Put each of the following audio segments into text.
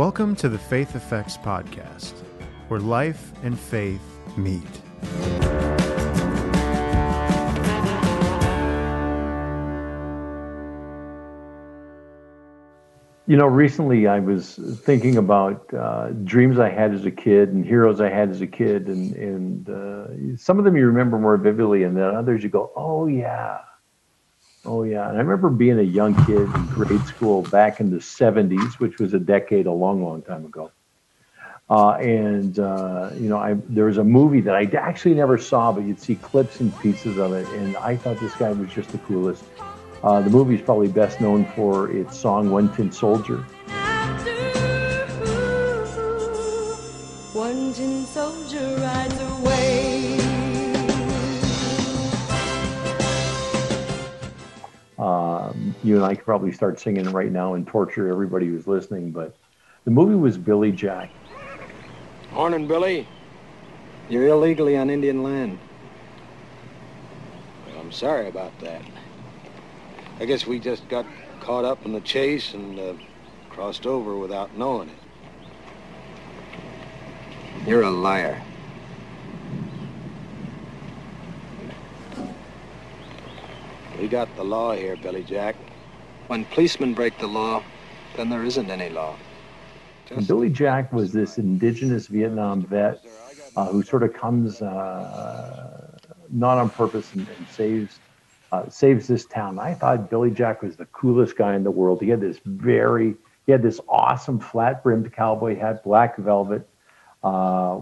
Welcome to the Faith Effects Podcast, where life and faith meet. You know, recently I was thinking about uh, dreams I had as a kid and heroes I had as a kid, and and uh, some of them you remember more vividly, and then others you go, oh yeah, oh yeah. And I remember being a young kid in grade school back in the '70s, which was a decade, a long, long time ago. Uh, and uh, you know, I there was a movie that I actually never saw, but you'd see clips and pieces of it, and I thought this guy was just the coolest. Uh, the movie is probably best known for its song "One Tin Soldier." You and I could probably start singing right now and torture everybody who's listening, but the movie was Billy Jack. Morning, Billy. You're illegally on Indian land. Well, I'm sorry about that. I guess we just got caught up in the chase and uh, crossed over without knowing it. You're a liar. We got the law here, Billy Jack. When policemen break the law, then there isn't any law. And Billy Jack was this indigenous Vietnam vet uh, who sort of comes uh, not on purpose and, and saves uh, saves this town. I thought Billy Jack was the coolest guy in the world. He had this very he had this awesome flat brimmed cowboy hat, black velvet, uh,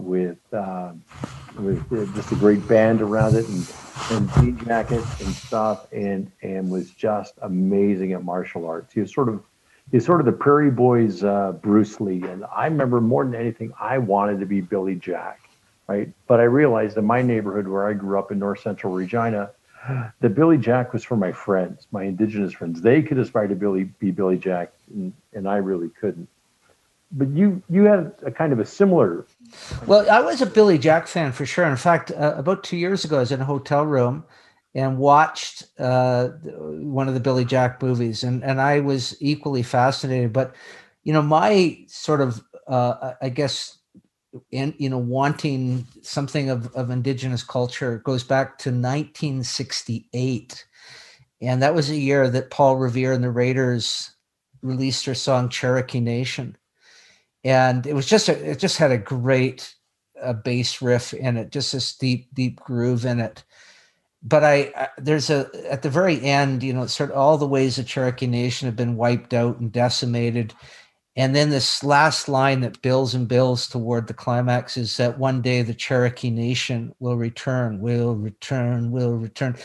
with just a great band around it and and jean jacket and stuff, and and was just amazing at martial arts. He was sort of he's sort of the Prairie Boys uh, Bruce Lee, and I remember more than anything, I wanted to be Billy Jack, right? But I realized in my neighborhood where I grew up in North Central Regina, that Billy Jack was for my friends, my indigenous friends. They could aspire to Billy be Billy Jack, and, and I really couldn't. But you you had a kind of a similar. Well, I was a Billy Jack fan for sure. In fact, uh, about two years ago, I was in a hotel room and watched uh, one of the Billy Jack movies, and and I was equally fascinated. But you know, my sort of uh, I guess in you know wanting something of, of indigenous culture goes back to 1968 and that was a year that paul revere and the raiders released their song cherokee nation and it was just a, it just had a great uh, bass riff in it just this deep deep groove in it but I, I there's a at the very end you know sort of all the ways the cherokee nation have been wiped out and decimated and then this last line that builds and builds toward the climax is that one day the Cherokee Nation will return, will return, will return.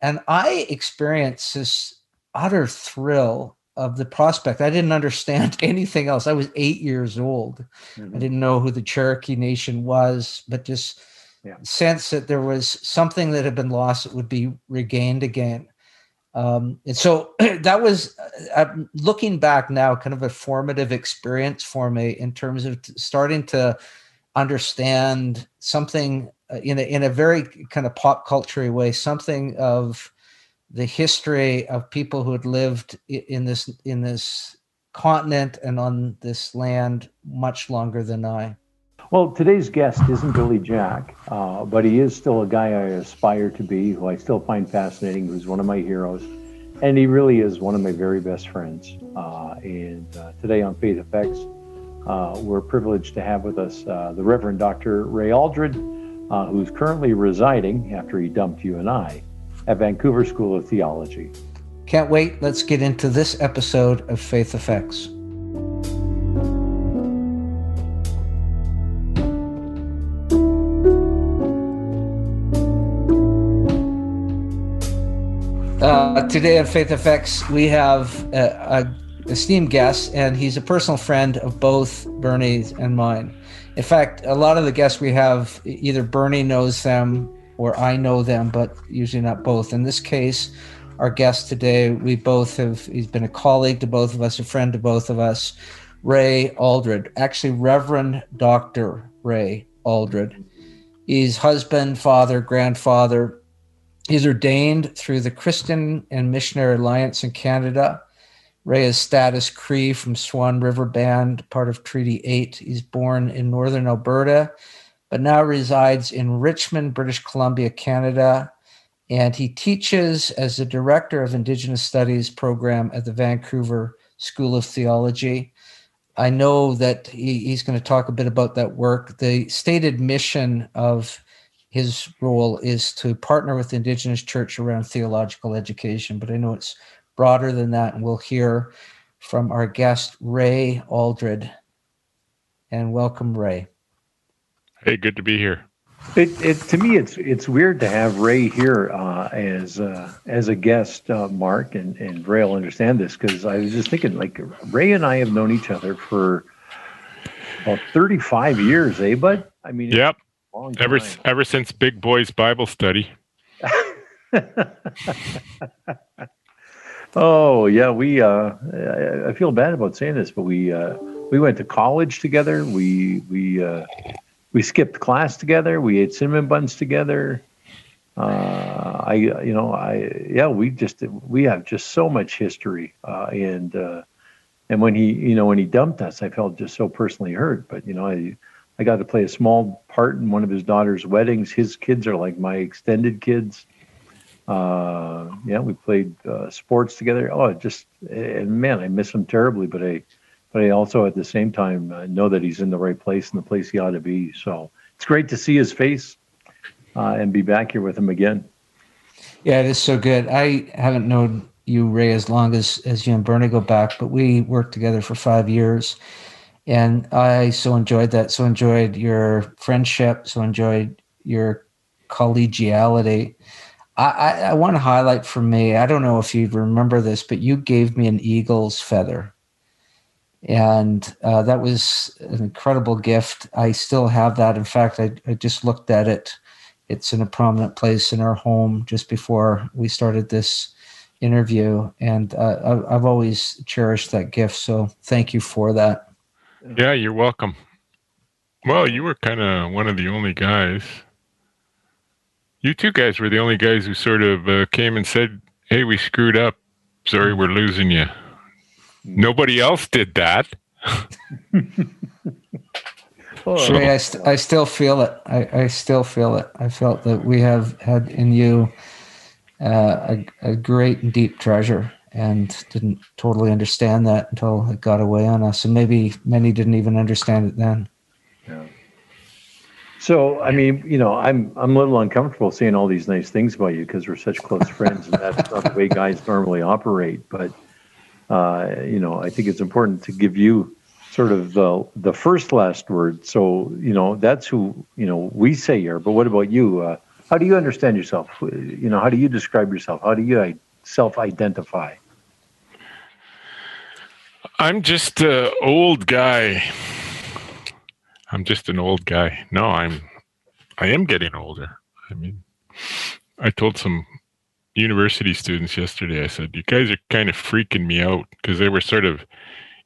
And I experience this utter thrill of the prospect. I didn't understand anything else. I was eight years old. Mm-hmm. I didn't know who the Cherokee Nation was, but just yeah. sense that there was something that had been lost that would be regained again. Um, and so that was uh, looking back now, kind of a formative experience for me in terms of t- starting to understand something uh, in a, in a very kind of pop culture way, something of the history of people who had lived in this in this continent and on this land much longer than I. Well, today's guest isn't Billy Jack, uh, but he is still a guy I aspire to be, who I still find fascinating, who's one of my heroes. And he really is one of my very best friends. Uh, and uh, today on Faith Effects, uh, we're privileged to have with us uh, the Reverend Dr. Ray Aldred, uh, who's currently residing, after he dumped you and I, at Vancouver School of Theology. Can't wait. Let's get into this episode of Faith Effects. Uh, today on Faith Effects, we have a, a, esteemed guest, and he's a personal friend of both Bernie's and mine. In fact, a lot of the guests we have, either Bernie knows them or I know them, but usually not both. In this case, our guest today, we both have, he's been a colleague to both of us, a friend to both of us, Ray Aldred, actually, Reverend Dr. Ray Aldred. He's husband, father, grandfather, He's ordained through the Christian and Missionary Alliance in Canada. Ray is status Cree from Swan River Band, part of Treaty 8. He's born in northern Alberta, but now resides in Richmond, British Columbia, Canada. And he teaches as the director of Indigenous Studies program at the Vancouver School of Theology. I know that he, he's going to talk a bit about that work. The stated mission of his role is to partner with the Indigenous Church around theological education, but I know it's broader than that, and we'll hear from our guest, Ray Aldred. And welcome, Ray. Hey, good to be here. It, it to me, it's it's weird to have Ray here uh, as uh, as a guest, uh, Mark, and and Ray will understand this because I was just thinking, like Ray and I have known each other for about thirty five years, eh, bud? I mean, yep. Ever ever since Big Boys Bible Study. oh yeah, we. Uh, I, I feel bad about saying this, but we uh, we went to college together. We we. We skipped class together. We ate cinnamon buns together. Uh, I, you know, I, yeah, we just, we have just so much history. Uh, and, uh, and when he, you know, when he dumped us, I felt just so personally hurt. But, you know, I, I got to play a small part in one of his daughter's weddings. His kids are like my extended kids. Uh, yeah, we played uh, sports together. Oh, just, and man, I miss him terribly, but I, but I also at the same time uh, know that he's in the right place and the place he ought to be. So it's great to see his face uh, and be back here with him again. Yeah, it is so good. I haven't known you, Ray, as long as as you and Bernie go back, but we worked together for five years, and I so enjoyed that. So enjoyed your friendship. So enjoyed your collegiality. I, I, I want to highlight for me. I don't know if you remember this, but you gave me an eagle's feather and uh, that was an incredible gift. I still have that. In fact, I, I, just looked at it. It's in a prominent place in our home just before we started this interview, and uh, I, I've always cherished that gift. So thank you for that. Yeah, you're welcome. Well, you were kind of one of the only guys. You two guys were the only guys who sort of uh, came and said, "Hey, we screwed up. Sorry, we're losing you." Nobody else did that. so, I, st- I still feel it. I, I still feel it. I felt that we have had in you uh, a, a great and deep treasure and didn't totally understand that until it got away on us. And maybe many didn't even understand it then. Yeah. So, I mean, you know, I'm I'm a little uncomfortable saying all these nice things about you because we're such close friends, and that's not the way guys normally operate. But uh, you know, I think it's important to give you sort of the the first last word. So, you know, that's who you know we say here. But what about you? Uh, how do you understand yourself? You know, how do you describe yourself? How do you self-identify? I'm just an old guy. I'm just an old guy. No, I'm I am getting older. I mean, I told some university students yesterday. I said, "You guys are kind of freaking me out because they were sort of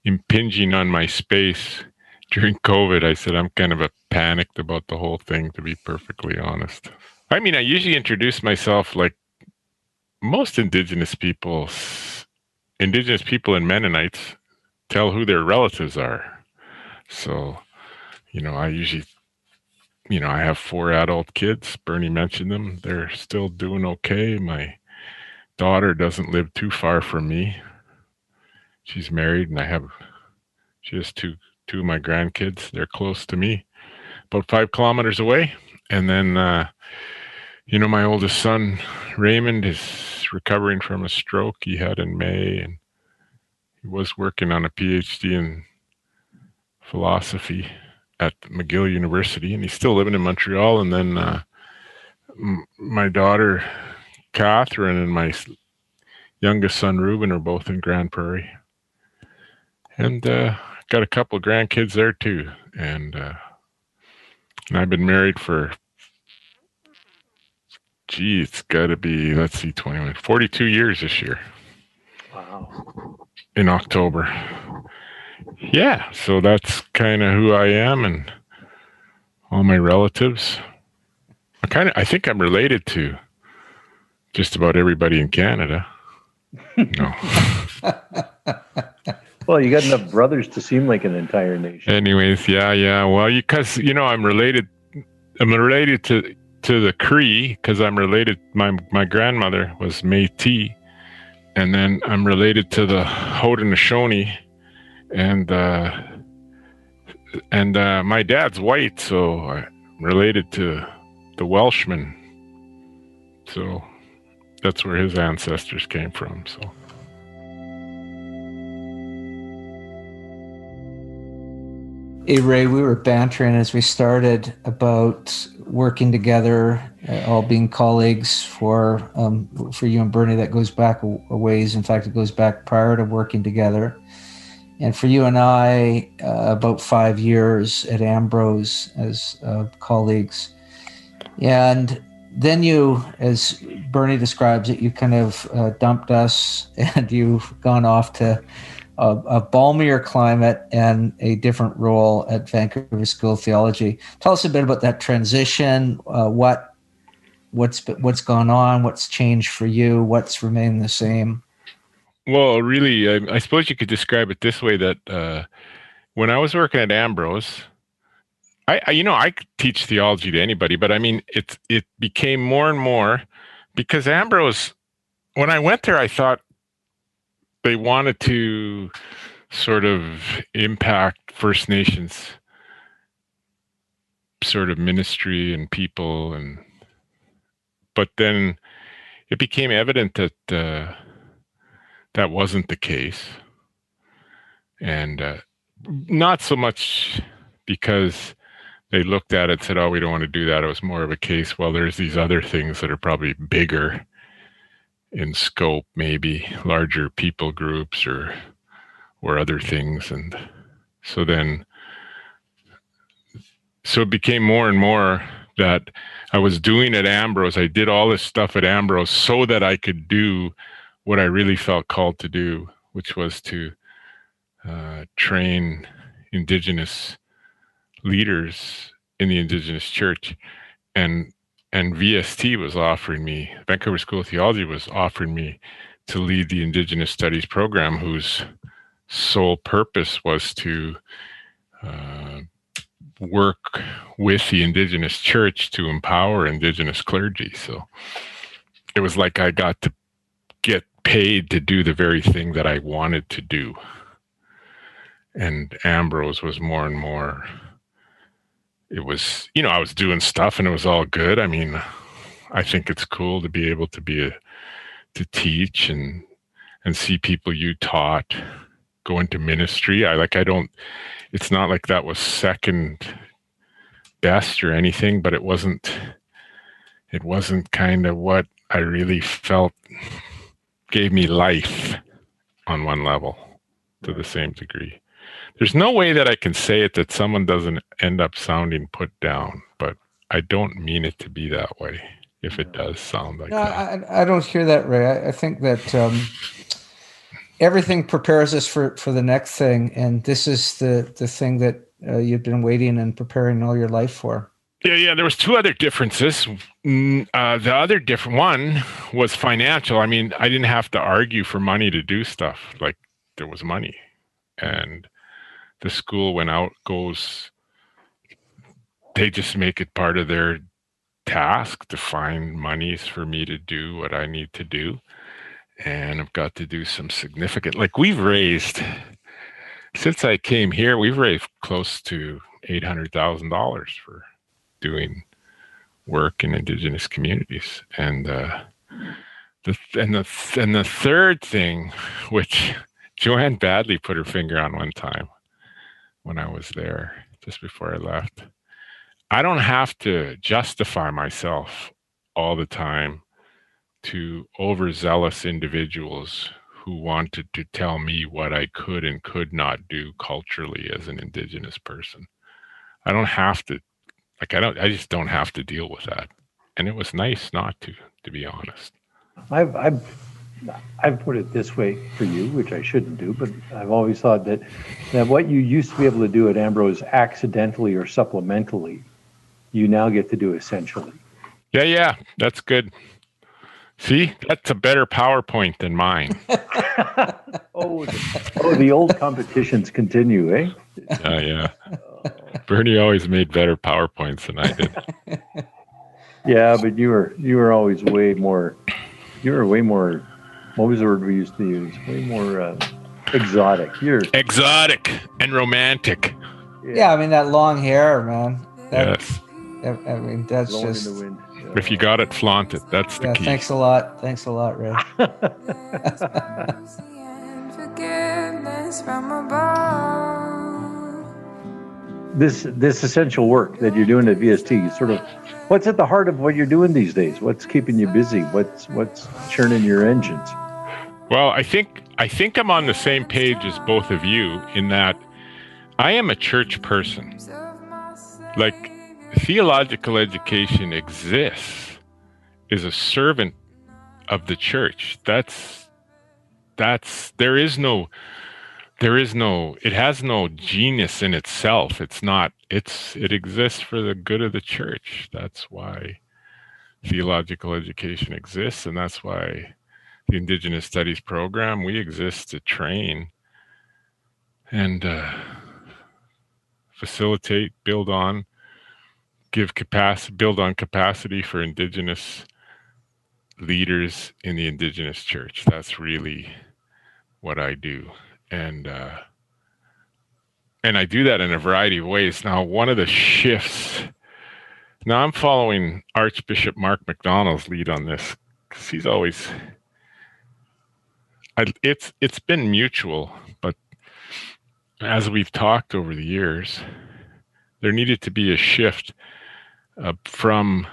impinging on my space during COVID." I said, "I'm kind of a panicked about the whole thing, to be perfectly honest." I mean, I usually introduce myself like most Indigenous people. Indigenous people and Mennonites tell who their relatives are. So, you know, I usually you know, I have four adult kids. Bernie mentioned them. They're still doing okay. My daughter doesn't live too far from me. She's married, and I have she has two two of my grandkids. They're close to me, about five kilometers away. And then, uh, you know, my oldest son Raymond is recovering from a stroke he had in May, and he was working on a PhD in philosophy at McGill University, and he's still living in Montreal. And then uh, m- my daughter Catherine and my youngest son Ruben are both in Grande Prairie, and uh, got a couple grandkids there too. And, uh, and I've been married for, gee, it's got to be let's see, 21, 42 years this year. Wow. In October. Yeah, so that's kind of who I am and all my relatives. I kind of I think I'm related to just about everybody in Canada. No. Well, you got enough brothers to seem like an entire nation. Anyways, yeah, yeah. Well, you because you, know I'm related. I'm related to to the Cree because I'm related. My my grandmother was Métis, and then I'm related to the Haudenosaunee, and uh, and uh, my dad's white, so I'm related to the Welshman. So that's where his ancestors came from. So. Hey Ray, we were bantering as we started about working together, uh, all being colleagues for um, for you and Bernie. That goes back a, ways. In fact, it goes back prior to working together. And for you and I, uh, about five years at Ambrose as uh, colleagues. And then you, as Bernie describes it, you kind of uh, dumped us and you've gone off to a, a, balmier climate and a different role at Vancouver School of Theology. Tell us a bit about that transition. Uh, what what's what's gone on? What's changed for you? What's remained the same? Well, really, I, I suppose you could describe it this way: that uh, when I was working at Ambrose, I, I you know I teach theology to anybody, but I mean it it became more and more because Ambrose. When I went there, I thought they wanted to sort of impact First Nations sort of ministry and people and but then it became evident that uh, that wasn't the case and uh, not so much because they looked at it said oh we don't want to do that it was more of a case well there's these other things that are probably bigger in scope, maybe larger people groups or or other things, and so then so it became more and more that I was doing at Ambrose. I did all this stuff at Ambrose so that I could do what I really felt called to do, which was to uh, train Indigenous leaders in the Indigenous church. And and VST was offering me, Vancouver School of Theology was offering me to lead the Indigenous Studies program, whose sole purpose was to uh, work with the Indigenous Church to empower Indigenous clergy. So it was like I got to get paid to do the very thing that I wanted to do. And Ambrose was more and more it was you know i was doing stuff and it was all good. I mean i think it's cool to be able to be a to teach and and see people you taught go into ministry. I like i don't it's not like that was second best or anything but it wasn't it wasn't kind of what i really felt gave me life on one level to the same degree there's no way that I can say it that someone doesn't end up sounding put down, but I don't mean it to be that way. If it does sound like no, that, I, I don't hear that, Ray. I, I think that um, everything prepares us for for the next thing, and this is the the thing that uh, you've been waiting and preparing all your life for. Yeah, yeah. There was two other differences. Mm, uh, the other different one was financial. I mean, I didn't have to argue for money to do stuff. Like there was money, and the school when out goes they just make it part of their task to find monies for me to do what I need to do. And I've got to do some significant like we've raised since I came here, we've raised close to eight hundred thousand dollars for doing work in indigenous communities. And uh, the and the and the third thing, which Joanne Badley put her finger on one time, when I was there just before I left. I don't have to justify myself all the time to overzealous individuals who wanted to tell me what I could and could not do culturally as an indigenous person. I don't have to like I don't I just don't have to deal with that. And it was nice not to to be honest. I've I've I've put it this way for you, which I shouldn't do, but I've always thought that that what you used to be able to do at Ambrose accidentally or supplementally, you now get to do essentially. Yeah, yeah, that's good. See, that's a better PowerPoint than mine. Oh, the, oh, the old competitions continue, eh? Yeah, yeah. Bernie always made better PowerPoints than I did. Yeah, but you were you were always way more. You were way more. What was the word we used to use? Way more uh, exotic. You're Exotic and romantic. Yeah, I mean that long hair, man. That, Yes. I, I mean that's blowing just. Yeah. If you got it, flaunt it. That's the Yeah, key. thanks a lot. Thanks a lot, Ray. and forgiveness from above. this this essential work that you're doing at VST, you sort of, what's at the heart of what you're doing these days? What's keeping you busy? What's what's churning your engines? Well, I think I think I'm on the same page as both of you in that I am a church person. Like theological education exists is a servant of the church. That's that's there is no there is no it has no genius in itself. It's not it's it exists for the good of the church. That's why theological education exists and that's why the Indigenous Studies program. We exist to train and uh, facilitate, build on, give capacity, build on capacity for Indigenous leaders in the Indigenous church. That's really what I do, and uh, and I do that in a variety of ways. Now, one of the shifts. Now I'm following Archbishop Mark MacDonald's lead on this because he's always I, it's it's been mutual, but as we've talked over the years, there needed to be a shift uh, from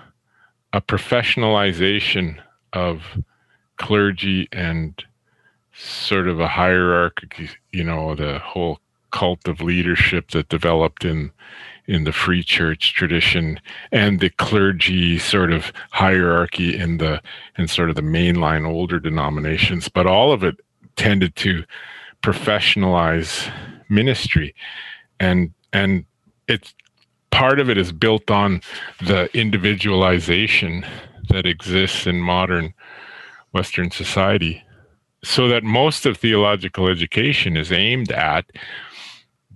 a professionalization of clergy and sort of a hierarchy, you know, the whole cult of leadership that developed in in the free church tradition and the clergy sort of hierarchy in the in sort of the mainline older denominations but all of it tended to professionalize ministry. And and it's part of it is built on the individualization that exists in modern western society. So that most of theological education is aimed at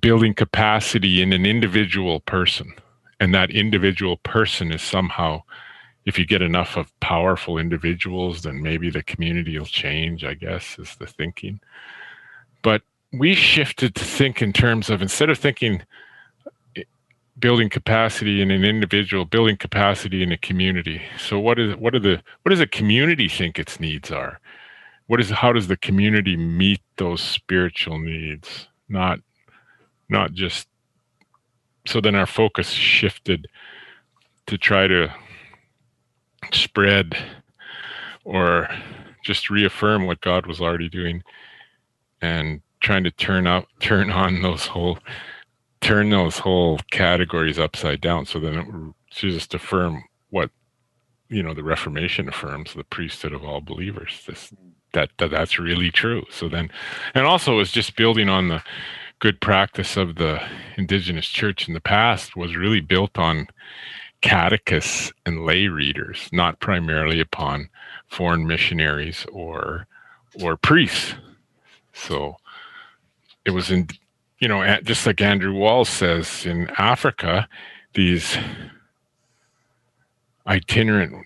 building capacity in an individual person. And that individual person is somehow if you get enough of powerful individuals then maybe the community will change i guess is the thinking. But we shifted to think in terms of instead of thinking eh, building capacity in an individual building capacity in a community. So what is what are the what does a community think its needs are? What is how does the community meet those spiritual needs? Not not just so then our focus shifted to try to spread or just reaffirm what God was already doing and trying to turn up turn on those whole turn those whole categories upside down so then it would just affirm what you know the reformation affirms the priesthood of all believers. This that, that that's really true. So then and also it was just building on the good practice of the indigenous church in the past was really built on catechists and lay readers, not primarily upon foreign missionaries or or priests. So it was in, you know, just like Andrew Wall says in Africa, these itinerant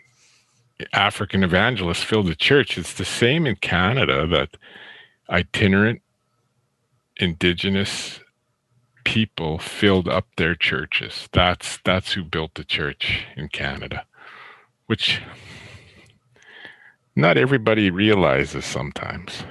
African evangelists filled the church. It's the same in Canada that itinerant indigenous people filled up their churches. That's that's who built the church in Canada, which not everybody realizes sometimes.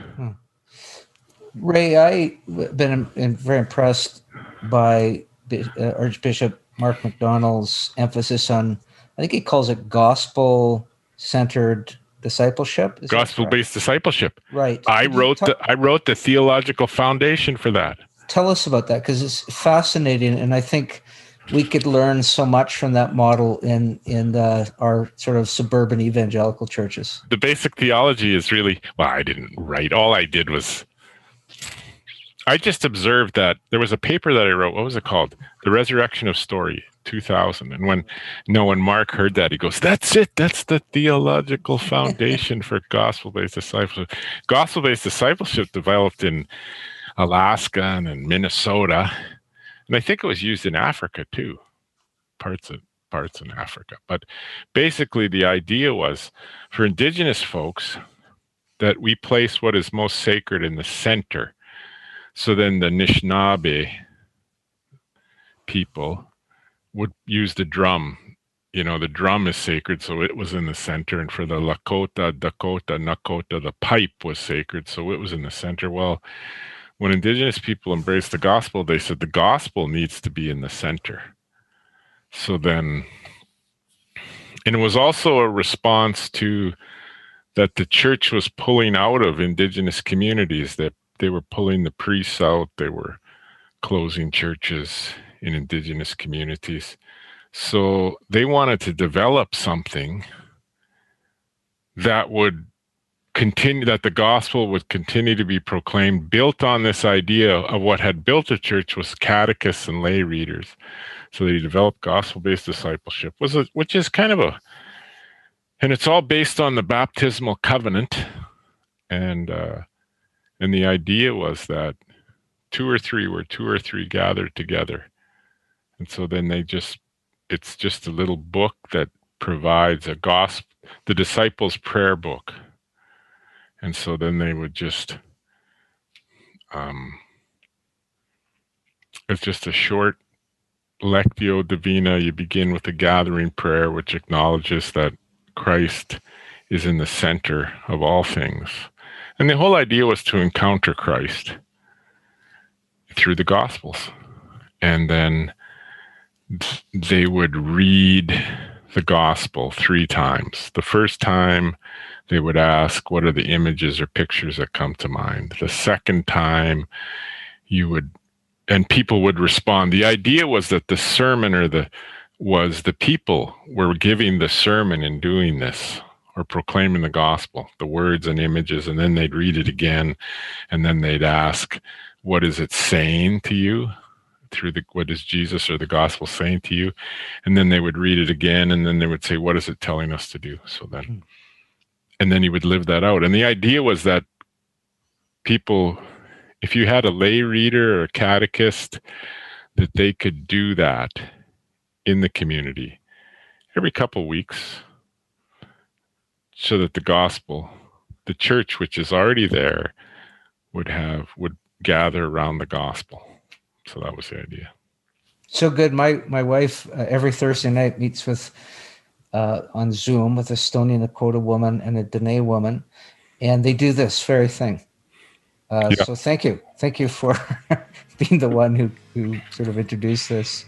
Ray, I've been very impressed by uh, Archbishop Mark MacDonald's emphasis on, I think he calls it gospel centered discipleship. Is gospel based discipleship. Right. I wrote ta- the I wrote the theological foundation for that. tell us about that because it's fascinating and i think we could learn so much from that model in in the, our sort of suburban evangelical churches The basic theology is really well, I didn't write. All I did was I just observed that there was a paper that I wrote. What was it called? The Resurrection of Story 2000. And when no, when Mark heard that, he goes, "That's it. That's the theological foundation for gospel-based discipleship." Gospel-based discipleship developed in Alaska and in Minnesota, and I think it was used in Africa too, parts of parts in Africa. But basically, the idea was for indigenous folks that we place what is most sacred in the center. So then the Anishinaabe people would use the drum. You know, the drum is sacred, so it was in the center. And for the Lakota, Dakota, Nakota, the pipe was sacred, so it was in the center. Well, when indigenous people embraced the gospel, they said the gospel needs to be in the center. So then, and it was also a response to that the church was pulling out of indigenous communities, that they were pulling the priests out, they were closing churches in indigenous communities. So they wanted to develop something that would continue, that the gospel would continue to be proclaimed, built on this idea of what had built a church was catechists and lay readers. So they developed gospel-based discipleship, was which is kind of a, and it's all based on the baptismal covenant, and uh, and the idea was that two or three were two or three gathered together and so then they just, it's just a little book that provides a gospel, the disciples' prayer book. And so then they would just, um, it's just a short Lectio Divina. You begin with a gathering prayer, which acknowledges that Christ is in the center of all things. And the whole idea was to encounter Christ through the Gospels. And then they would read the gospel three times. The first time, they would ask, What are the images or pictures that come to mind? The second time, you would, and people would respond. The idea was that the sermon or the was the people were giving the sermon and doing this or proclaiming the gospel, the words and images, and then they'd read it again, and then they'd ask, What is it saying to you? through the what is Jesus or the gospel saying to you, and then they would read it again, and then they would say, "What is it telling us to do?" So then, hmm. and then he would live that out. And the idea was that people, if you had a lay reader or a catechist, that they could do that in the community every couple weeks, so that the gospel, the church, which is already there, would have would gather around the gospel so that was the idea. So good. My my wife uh, every Thursday night meets with uh, on Zoom with a Stoney Nakoda woman and a Dene woman, and they do this very thing. Uh, yeah. So thank you, thank you for being the one who who sort of introduced this.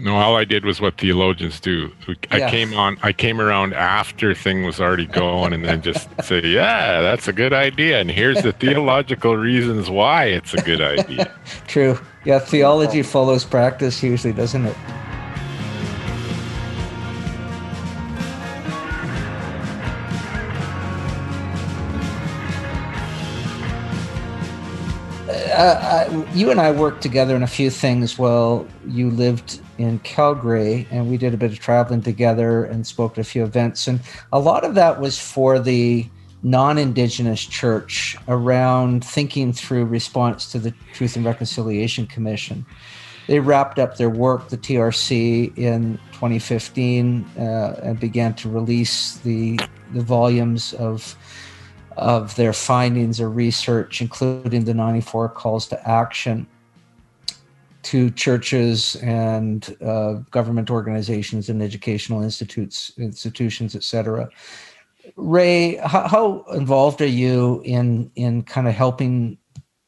No, all I did was what theologians do. I yeah. came on, I came around after thing was already going, and then just say, "Yeah, that's a good idea," and here's the theological reasons why it's a good idea. True. Yeah, theology follows practice usually, doesn't it? Uh, uh, you and I worked together in a few things while you lived in Calgary, and we did a bit of traveling together and spoke at a few events. And a lot of that was for the non Indigenous church around thinking through response to the Truth and Reconciliation Commission. They wrapped up their work, the TRC, in 2015 uh, and began to release the, the volumes of of their findings or research, including the 94 calls to action to churches and uh, government organizations and educational institutes, institutions, et cetera. Ray, how, how involved are you in in kind of helping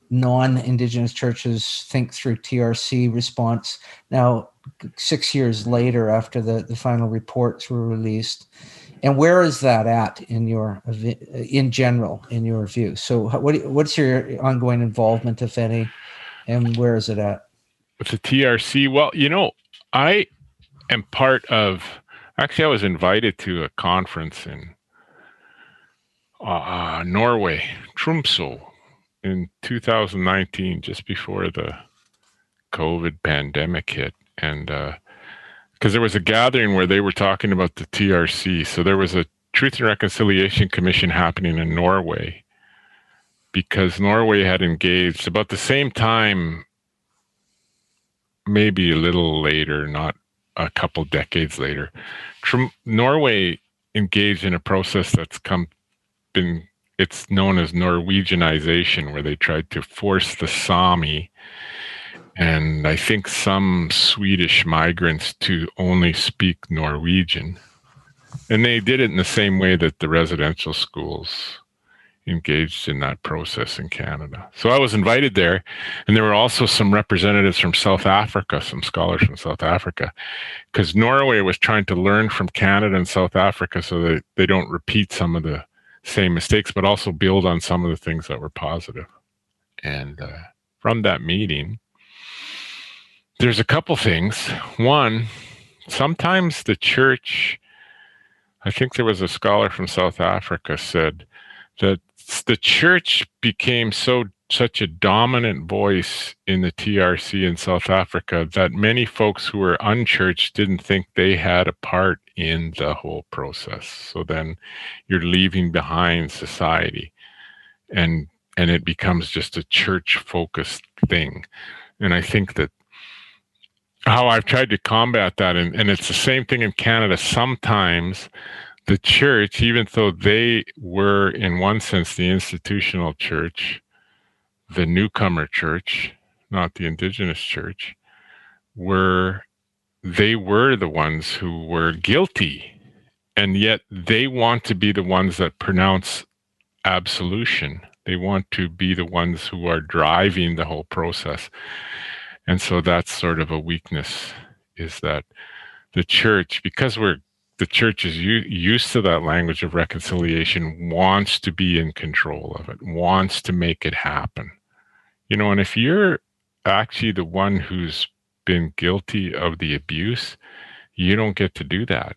non-indigenous churches think through TRC response now six years later after the, the final reports were released and where is that at in your in general in your view? So what what's your ongoing involvement if any and where is it at? With the trc well you know i am part of actually i was invited to a conference in uh, norway tromsø in 2019 just before the covid pandemic hit. And uh, because there was a gathering where they were talking about the TRC. So there was a Truth and Reconciliation Commission happening in Norway because Norway had engaged about the same time, maybe a little later, not a couple decades later. Tr- Norway engaged in a process that's come been it's known as Norwegianization, where they tried to force the Sami and I think some Swedish migrants to only speak Norwegian. And they did it in the same way that the residential schools engaged in that process in Canada. So I was invited there, and there were also some representatives from South Africa, some scholars from South Africa, because Norway was trying to learn from Canada and South Africa so that they don't repeat some of the same mistakes, but also build on some of the things that were positive. And uh, from that meeting, there's a couple things. One, sometimes the church, I think there was a scholar from South Africa said that the church became so such a dominant voice in the TRC in South Africa that many folks who were unchurched didn't think they had a part in the whole process. So then you're leaving behind society and and it becomes just a church focused thing. And I think that how I've tried to combat that, and, and it's the same thing in Canada. Sometimes the church, even though they were, in one sense, the institutional church, the newcomer church, not the indigenous church, were they were the ones who were guilty. And yet they want to be the ones that pronounce absolution. They want to be the ones who are driving the whole process. And so that's sort of a weakness is that the church, because we're the church is u- used to that language of reconciliation, wants to be in control of it, wants to make it happen. You know, and if you're actually the one who's been guilty of the abuse, you don't get to do that.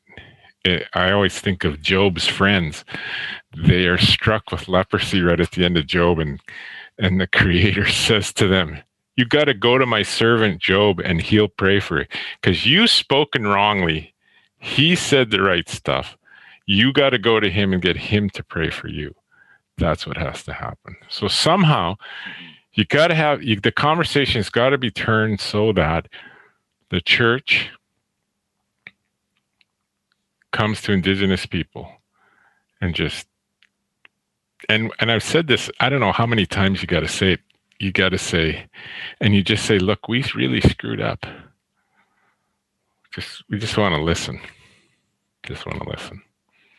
It, I always think of Job's friends. They are struck with leprosy right at the end of Job, and and the Creator says to them, "You got to go to my servant Job, and he'll pray for you, because you spoken wrongly he said the right stuff. You got to go to him and get him to pray for you. That's what has to happen. So somehow you got to have you, the conversation's got to be turned so that the church comes to indigenous people and just and and I've said this I don't know how many times you got to say it you got to say and you just say look we really screwed up just we just want to listen. Just want to listen.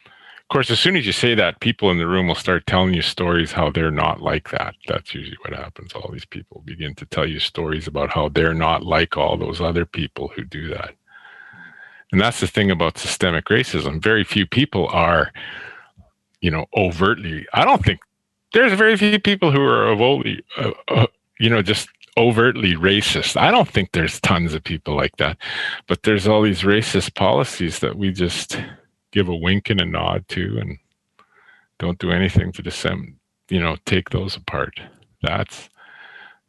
Of course, as soon as you say that, people in the room will start telling you stories how they're not like that. That's usually what happens. All these people begin to tell you stories about how they're not like all those other people who do that. And that's the thing about systemic racism. Very few people are, you know, overtly. I don't think there's very few people who are overtly, uh, uh, you know, just overtly racist. I don't think there's tons of people like that, but there's all these racist policies that we just give a wink and a nod to and don't do anything to disem- you know, take those apart. That's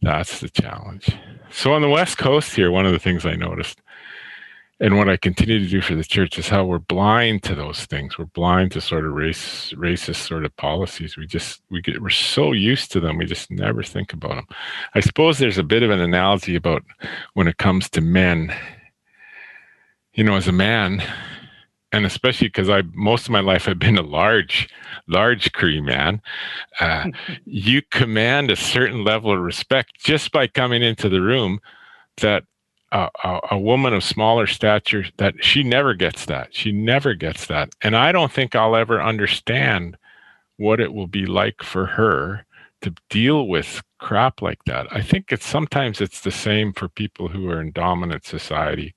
that's the challenge. So on the west coast here, one of the things I noticed and what I continue to do for the church is how we're blind to those things. We're blind to sort of race, racist sort of policies. We just we get we're so used to them, we just never think about them. I suppose there's a bit of an analogy about when it comes to men. You know, as a man, and especially because I most of my life I've been a large, large Cree man, uh, you command a certain level of respect just by coming into the room that a, a, a, woman of smaller stature that she never gets that. She never gets that. And I don't think I'll ever understand what it will be like for her to deal with crap like that. I think it's sometimes it's the same for people who are in dominant society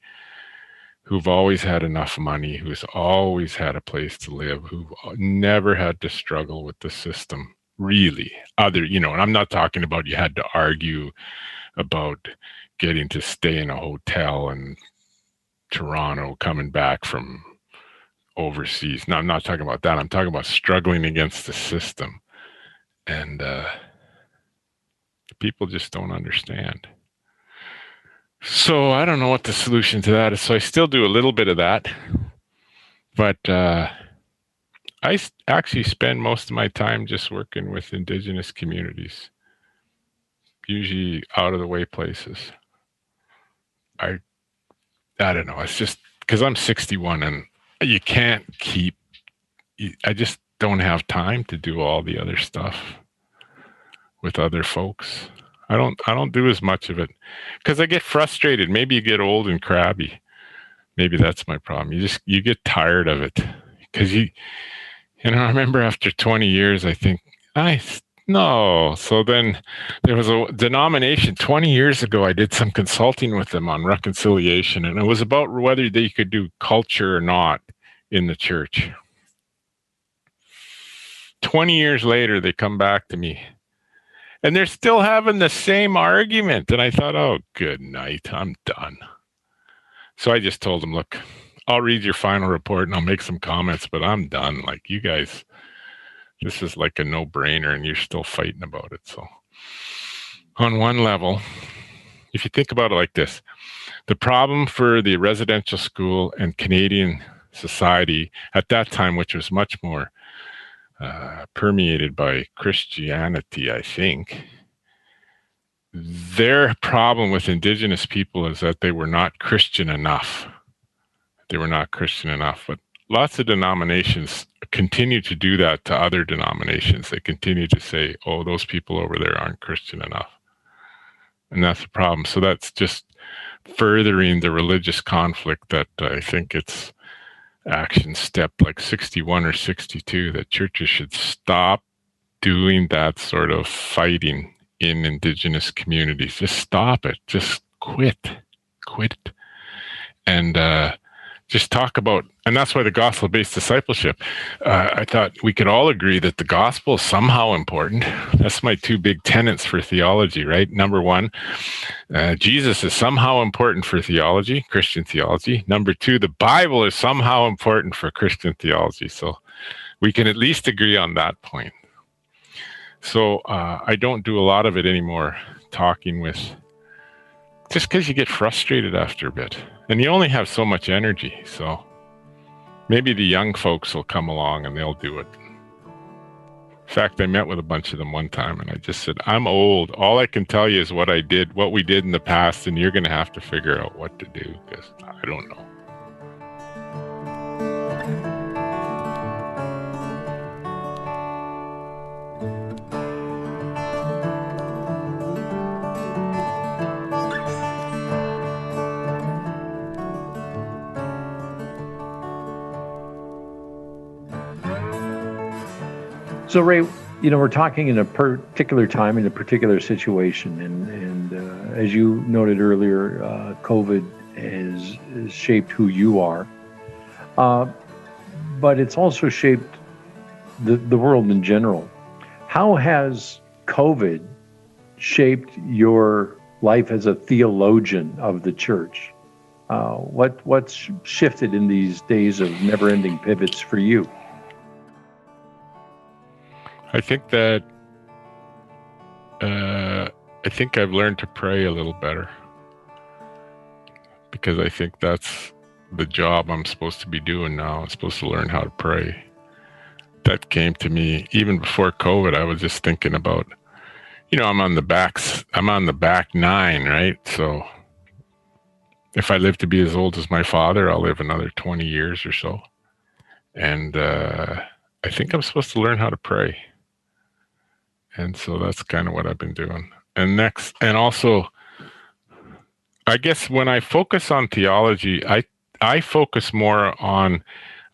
who've always had enough money, who's always had a place to live, who've never had to struggle with the system really other you know and i'm not talking about you had to argue about getting to stay in a hotel in Toronto coming back from overseas. Now, I'm not talking about that. I'm talking about struggling against the system. And uh, people just don't understand. So I don't know what the solution to that is. So I still do a little bit of that, but uh, I actually spend most of my time just working with indigenous communities, usually out of the way places. I I don't know. It's just because I'm 61 and you can't keep. I just don't have time to do all the other stuff with other folks. I don't. I don't do as much of it because I get frustrated. Maybe you get old and crabby. Maybe that's my problem. You just you get tired of it because you. You know, I remember after 20 years, I think I no. So then there was a denomination 20 years ago. I did some consulting with them on reconciliation, and it was about whether they could do culture or not in the church. 20 years later, they come back to me and they're still having the same argument. And I thought, oh, good night. I'm done. So I just told them, look, I'll read your final report and I'll make some comments, but I'm done. Like, you guys, this is like a no brainer and you're still fighting about it. So, on one level, if you think about it like this, the problem for the residential school and Canadian society at that time, which was much more uh, permeated by Christianity, I think. Their problem with Indigenous people is that they were not Christian enough. They were not Christian enough. But lots of denominations continue to do that to other denominations. They continue to say, oh, those people over there aren't Christian enough. And that's a problem. So that's just furthering the religious conflict that I think it's action step like 61 or 62 that churches should stop doing that sort of fighting in indigenous communities just stop it just quit quit and uh, just talk about and that's why the gospel based discipleship uh, i thought we could all agree that the gospel is somehow important that's my two big tenets for theology right number one uh, Jesus is somehow important for theology, Christian theology. Number two, the Bible is somehow important for Christian theology. So we can at least agree on that point. So uh, I don't do a lot of it anymore, talking with, just because you get frustrated after a bit. And you only have so much energy. So maybe the young folks will come along and they'll do it. In fact, I met with a bunch of them one time and I just said, I'm old. All I can tell you is what I did, what we did in the past, and you're going to have to figure out what to do because I don't know. So, Ray, you know, we're talking in a particular time, in a particular situation, and and uh, as you noted earlier, uh, COVID has, has shaped who you are, uh, but it's also shaped the the world in general. How has COVID shaped your life as a theologian of the church? Uh, what what's shifted in these days of never-ending pivots for you? I think that uh, I think I've learned to pray a little better because I think that's the job I'm supposed to be doing now. I'm supposed to learn how to pray. That came to me even before COVID. I was just thinking about, you know, I'm on the backs. I'm on the back nine, right? So if I live to be as old as my father, I'll live another 20 years or so. And uh, I think I'm supposed to learn how to pray and so that's kind of what I've been doing. And next, and also, I guess when I focus on theology, I I focus more on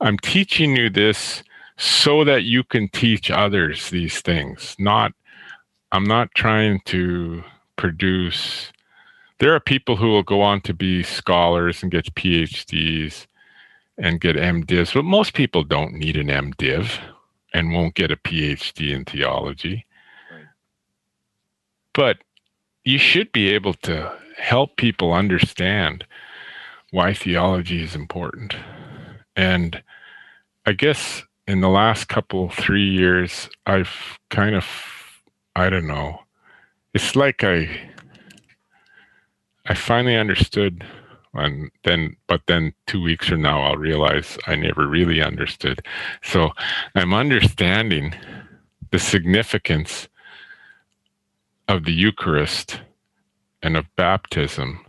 I'm teaching you this so that you can teach others these things. Not I'm not trying to produce. There are people who will go on to be scholars and get PhDs and get MDivs, but most people don't need an MDiv and won't get a PhD in theology but you should be able to help people understand why theology is important. And I guess in the last couple, three years, I've kind of, I don't know, it's like I, I finally understood and then but then two weeks from now I'll realize I never really understood. So I'm understanding the significance of the Eucharist and of baptism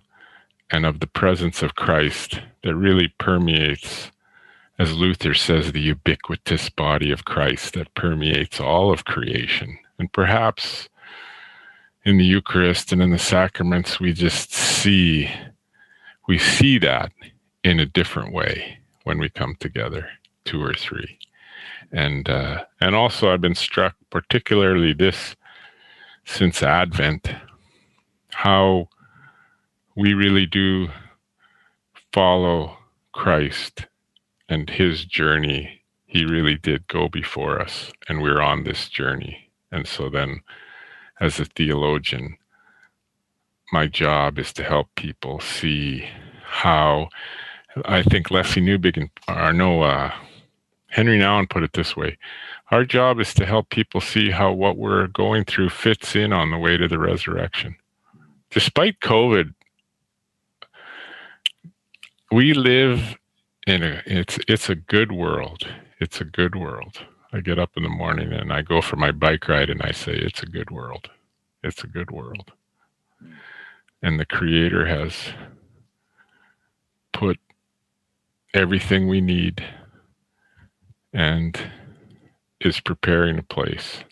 and of the presence of Christ that really permeates, as Luther says, the ubiquitous body of Christ that permeates all of creation. And perhaps in the Eucharist and in the sacraments, we just see we see that in a different way when we come together, two or three. And uh, and also, I've been struck, particularly this since Advent, how we really do follow Christ and his journey. He really did go before us, and we're on this journey. And so then, as a theologian, my job is to help people see how I think Lesslie Newbigin or no uh, Henry Nouwen put it this way. Our job is to help people see how what we're going through fits in on the way to the resurrection. Despite COVID, we live in a it's it's a good world. It's a good world. I get up in the morning and I go for my bike ride and I say it's a good world. It's a good world and the creator has put everything we need and is preparing a place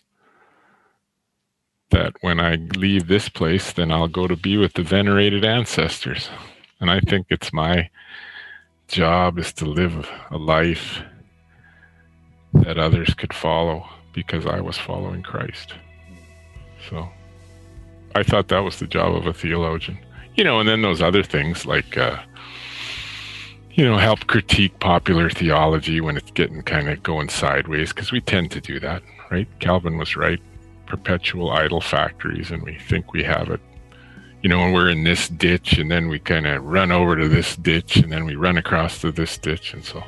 that when I leave this place, then I'll go to be with the venerated ancestors. And I think it's my job is to live a life that others could follow because I was following Christ. So. I thought that was the job of a theologian. You know, and then those other things like, uh, you know, help critique popular theology when it's getting kind of going sideways, because we tend to do that, right? Calvin was right. Perpetual idol factories, and we think we have it. You know, when we're in this ditch, and then we kind of run over to this ditch, and then we run across to this ditch, and so.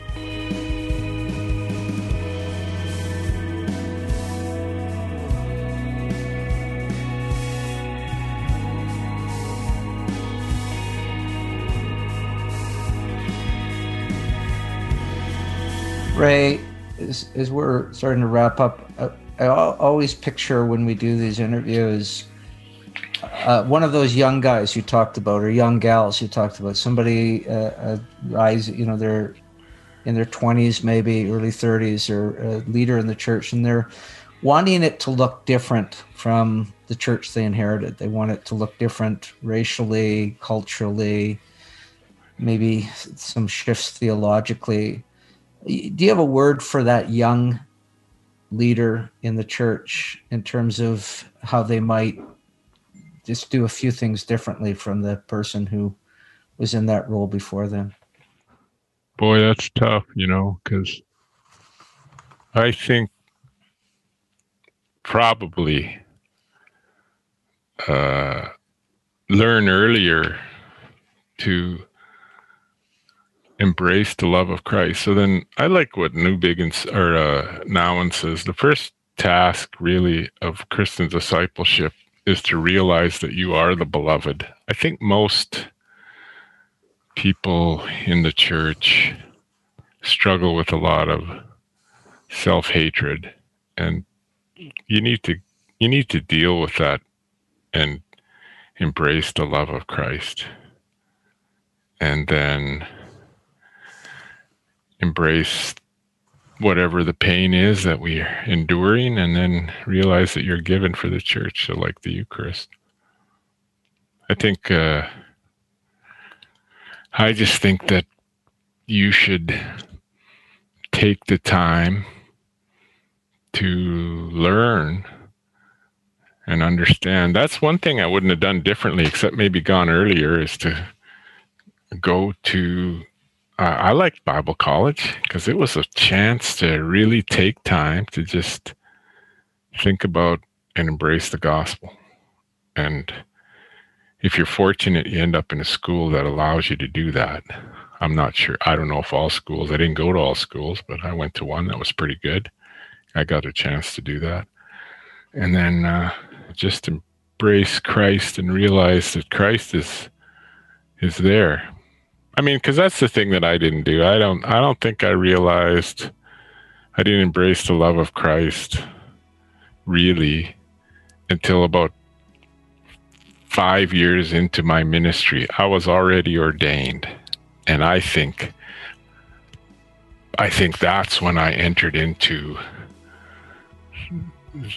Ray, as, as we're starting to wrap up, I, I always picture when we do these interviews uh, one of those young guys you talked about, or young gals you talked about, somebody uh, rise, you know, they're in their 20s, maybe early 30s, or a leader in the church, and they're wanting it to look different from the church they inherited. They want it to look different racially, culturally, maybe some shifts theologically do you have a word for that young leader in the church in terms of how they might just do a few things differently from the person who was in that role before them? Boy, that's tough, you know, because I think probably uh, learn earlier to embrace the love of Christ. So then I like what Newbigin or uh, Nouwen says. The first task really of Christian discipleship is to realize that you are the beloved. I think most people in the church struggle with a lot of self-hatred and you need to you need to deal with that and embrace the love of Christ. And then embrace whatever the pain is that we're enduring and then realize that you're given for the church so like the eucharist. I think uh, i just think that you should take the time to learn and understand. That's one thing i wouldn't have done differently except maybe gone earlier is to go to uh, I liked Bible college because it was a chance to really take time to just think about and embrace the gospel. And if you're fortunate, you end up in a school that allows you to do that. I'm not sure. I don't know if all schools, I didn't go to all schools, but I went to one that was pretty good. I got a chance to do that. And then uh, just embrace Christ and realize that Christ is is there. I mean, because that's the thing that I didn't do. I don't. I don't think I realized. I didn't embrace the love of Christ, really, until about five years into my ministry. I was already ordained, and I think. I think that's when I entered into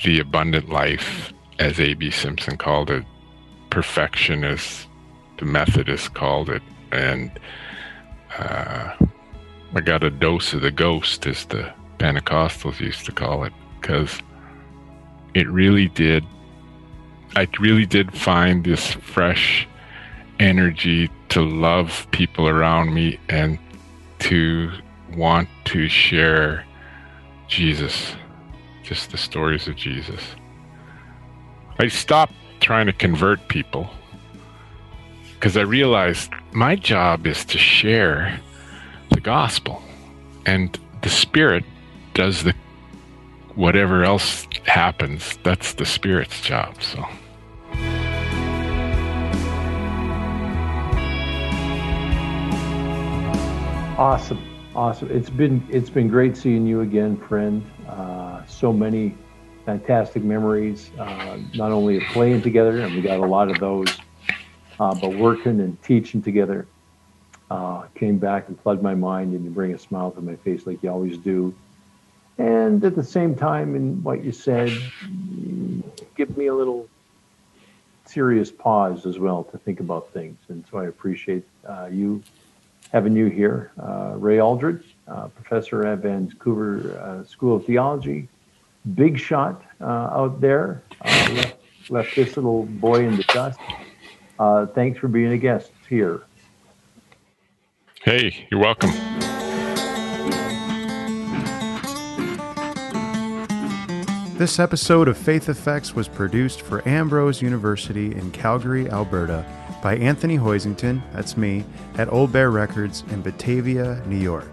the abundant life, as A.B. Simpson called it, perfection, as the Methodists called it, and uh, I got a dose of the ghost, as the Pentecostals used to call it, because it really did. I really did find this fresh energy to love people around me and to want to share Jesus, just the stories of Jesus. I stopped trying to convert people because I realized my job is to share the gospel, and the Spirit does the whatever else happens. That's the Spirit's job. So. Awesome, awesome. It's been it's been great seeing you again, friend. Uh, so many fantastic memories, uh, not only of playing together, and we got a lot of those, uh, but working and teaching together. Uh, came back and flooded my mind, and you bring a smile to my face like you always do. And at the same time, in what you said, give me a little serious pause as well to think about things. And so I appreciate uh, you having you here, uh, Ray Aldred, uh, professor at Vancouver uh, School of Theology, big shot out there, left, left this little boy in the dust. Uh, thanks for being a guest here. Hey, you're welcome. This episode of Faith Effects was produced for Ambrose University in Calgary, Alberta, by Anthony Hoisington, that's me, at Old Bear Records in Batavia, New York.